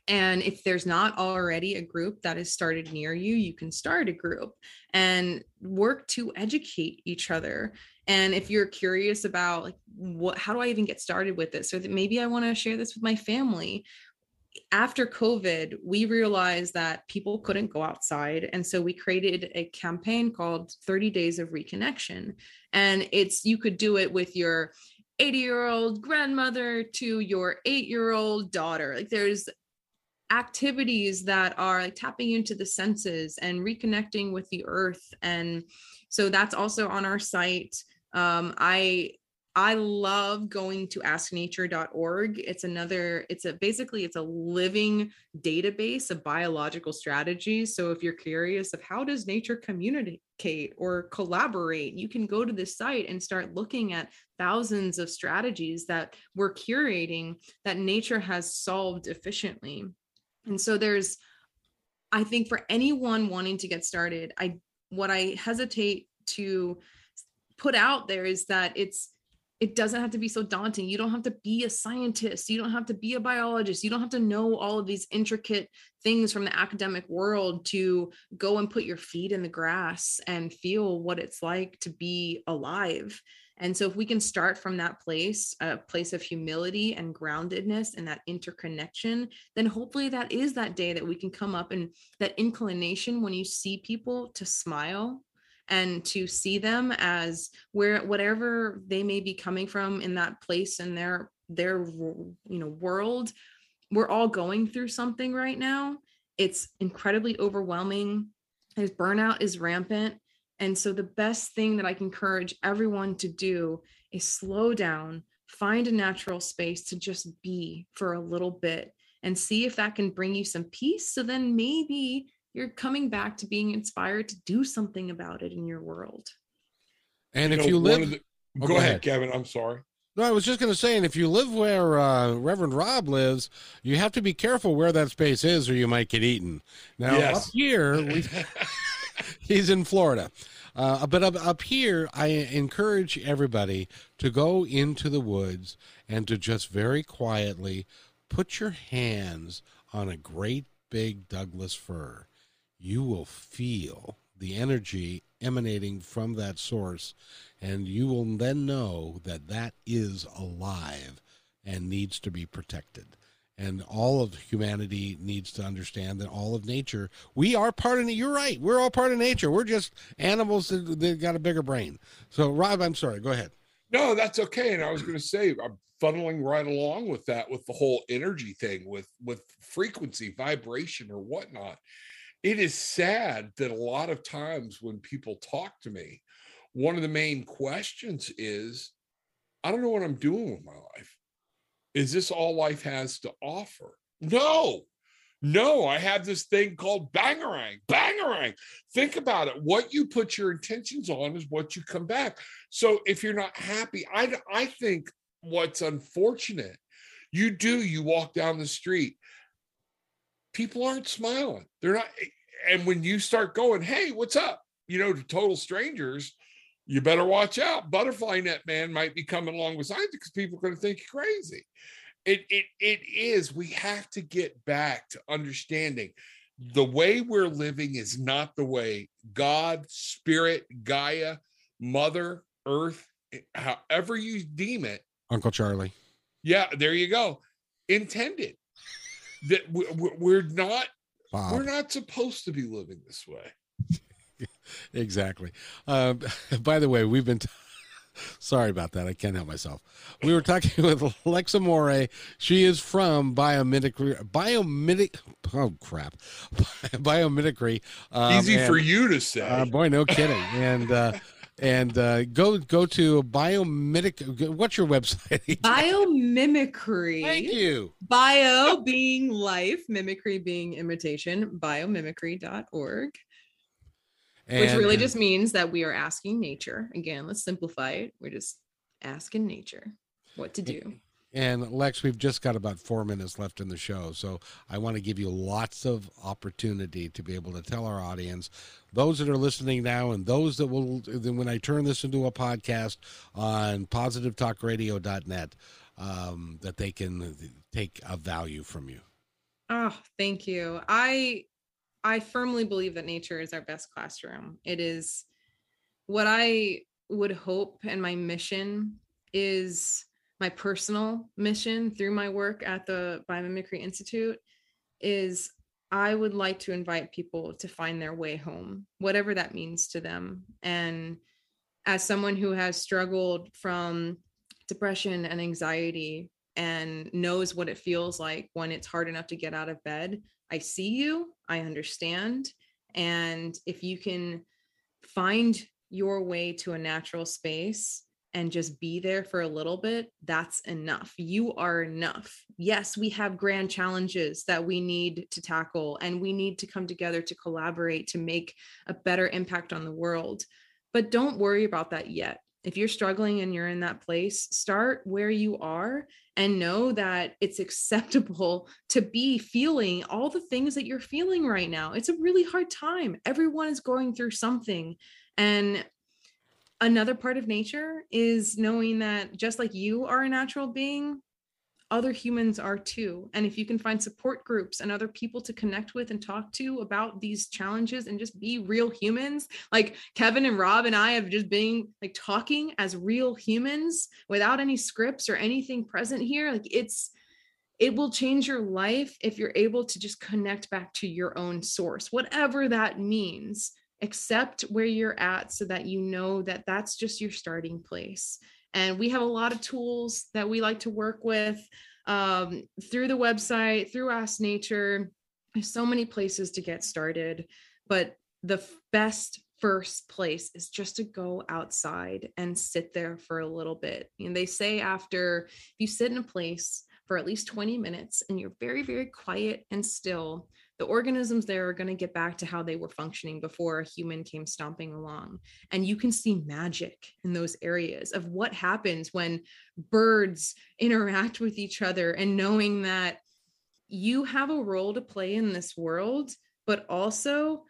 and if there's not already a group that is started near you, you can start a group and work to educate each other. And if you're curious about like what how do I even get started with this or that maybe I want to share this with my family, after COVID, we realized that people couldn't go outside. And so we created a campaign called 30 Days of Reconnection. And it's you could do it with your 80 year old grandmother to your eight year old daughter. Like there's activities that are like tapping into the senses and reconnecting with the earth and so that's also on our site. Um, i i love going to asknature.org it's another it's a basically it's a living database of biological strategies so if you're curious of how does nature communicate or collaborate you can go to this site and start looking at thousands of strategies that we're curating that nature has solved efficiently and so there's, I think for anyone wanting to get started, I what I hesitate to put out there is that it's it doesn't have to be so daunting. You don't have to be a scientist. You don't have to be a biologist. You don't have to know all of these intricate things from the academic world to go and put your feet in the grass and feel what it's like to be alive. And so, if we can start from that place, a place of humility and groundedness and that interconnection, then hopefully that is that day that we can come up and that inclination when you see people to smile and to see them as where whatever they may be coming from in that place in their their you know world we're all going through something right now. It's incredibly overwhelming. His burnout is rampant and so, the best thing that I can encourage everyone to do is slow down, find a natural space to just be for a little bit and see if that can bring you some peace. So then maybe you're coming back to being inspired to do something about it in your world. And you if know, you live, the, oh, go, ahead, ahead, Kevin. I'm sorry. No, I was just going to say, and if you live where uh, Reverend Rob lives, you have to be careful where that space is, or you might get eaten. Now, yes. up here, we he's in Florida. Uh, but up, up here, I encourage everybody to go into the woods and to just very quietly put your hands on a great big Douglas fir. You will feel the energy emanating from that source, and you will then know that that is alive and needs to be protected and all of humanity needs to understand that all of nature we are part of it you're right we're all part of nature we're just animals that, that got a bigger brain so rob i'm sorry go ahead No, that's okay. And I was going to say, I'm funneling right along with that, with the whole energy thing, with with frequency, vibration, or whatnot. It is sad that a lot of times when people talk to me, one of the main questions is, I don't know what I'm doing with my life. Is this all life has to offer? No, no, I have this thing called bangerang. Bangerang. Think about it. What you put your intentions on is what you come back. So if you're not happy, I, I think what's unfortunate, you do, you walk down the street, people aren't smiling. They're not. And when you start going, hey, what's up? You know, to total strangers, you better watch out. Butterfly net man might be coming along with science because people are going to think you're crazy. It it it is. We have to get back to understanding the way we're living is not the way god spirit gaia mother earth eh, however you deem it. Uncle charlie. Yeah there you go. Intended. That we're not Bob. we're not supposed to be living this way exactly uh, by the way we've been t- Sorry about that. I can't help myself. We were talking with Alexa Morey. She is from Biomimicry. Biomimic. Oh crap. Biomimicry. Um, Easy and, for you to say. Uh, boy, no kidding. and uh, and uh, go go to biomimic. What's your website? Biomimicry. Thank you. Bio being life, mimicry being imitation. Biomimicry.org. And, Which really just means that we are asking nature. Again, let's simplify it. We're just asking nature what to do. And Lex, we've just got about four minutes left in the show. So I want to give you lots of opportunity to be able to tell our audience, those that are listening now, and those that will, when I turn this into a podcast on positivetalkradio.net, um, that they can take a value from you. Oh, thank you. I I firmly believe that nature is our best classroom. It is what I would hope, and my mission is my personal mission through my work at the Biomimicry Institute is I would like to invite people to find their way home, whatever that means to them. And as someone who has struggled from depression and anxiety and knows what it feels like when it's hard enough to get out of bed, I see you, I understand. And if you can find your way to a natural space and just be there for a little bit, that's enough. You are enough. Yes, we have grand challenges that we need to tackle, and we need to come together to collaborate to make a better impact on the world. But don't worry about that yet if you're struggling and you're in that place, start where you are and know that it's acceptable to be feeling all the things that you're feeling right now. It's a really hard time. Everyone is going through something. And another part of nature is knowing that just like you are a natural being, other humans are too. And if you can find support groups and other people to connect with and talk to about these challenges and just be real humans, like Kevin and Rob and I have just been like talking as real humans without any scripts or anything present here, like it's it will change your life if you're able to just connect back to your own source, whatever that means. Accept where you're at so that you know that that's just your starting place and we have a lot of tools that we like to work with um, through the website, through Ask Nature. There's so many places to get started, but the best first place is just to go outside and sit there for a little bit. And they say after you sit in a place for at least 20 minutes and you're very, very quiet and still, the organisms there are going to get back to how they were functioning before a human came stomping along. And you can see magic in those areas of what happens when birds interact with each other and knowing that you have a role to play in this world, but also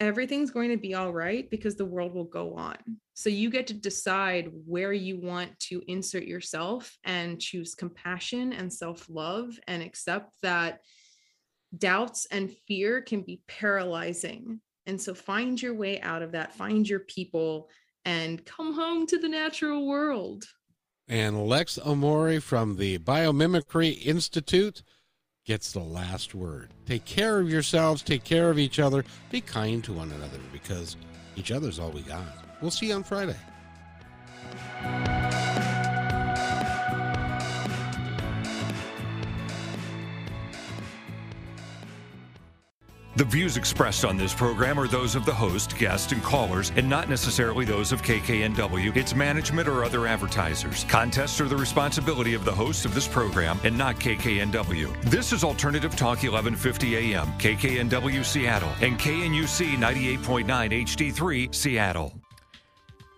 everything's going to be all right because the world will go on. So you get to decide where you want to insert yourself and choose compassion and self love and accept that doubts and fear can be paralyzing. And so find your way out of that, find your people, and come home to the natural world. And Lex Amore from the Biomimicry Institute gets the last word. Take care of yourselves, take care of each other, be kind to one another because each other's all we got. We'll see you on Friday. The views expressed on this program are those of the host, guests, and callers, and not necessarily those of KKNW, its management, or other advertisers. Contests are the responsibility of the host of this program and not KKNW. This is Alternative Talk 1150 AM, KKNW Seattle, and KNUC 98.9 HD3 Seattle.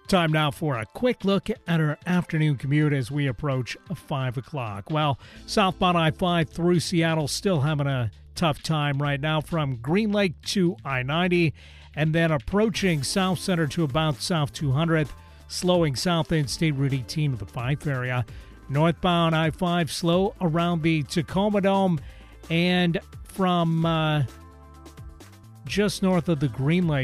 Time now for a quick look at our afternoon commute as we approach 5 o'clock. Well, southbound I 5 through Seattle still having a tough time right now from Green Lake to I 90 and then approaching Southcenter to about South 200th, slowing south end State Route 18 to the Fife area. Northbound I 5 slow around the Tacoma Dome and from uh, just north of the Green Lake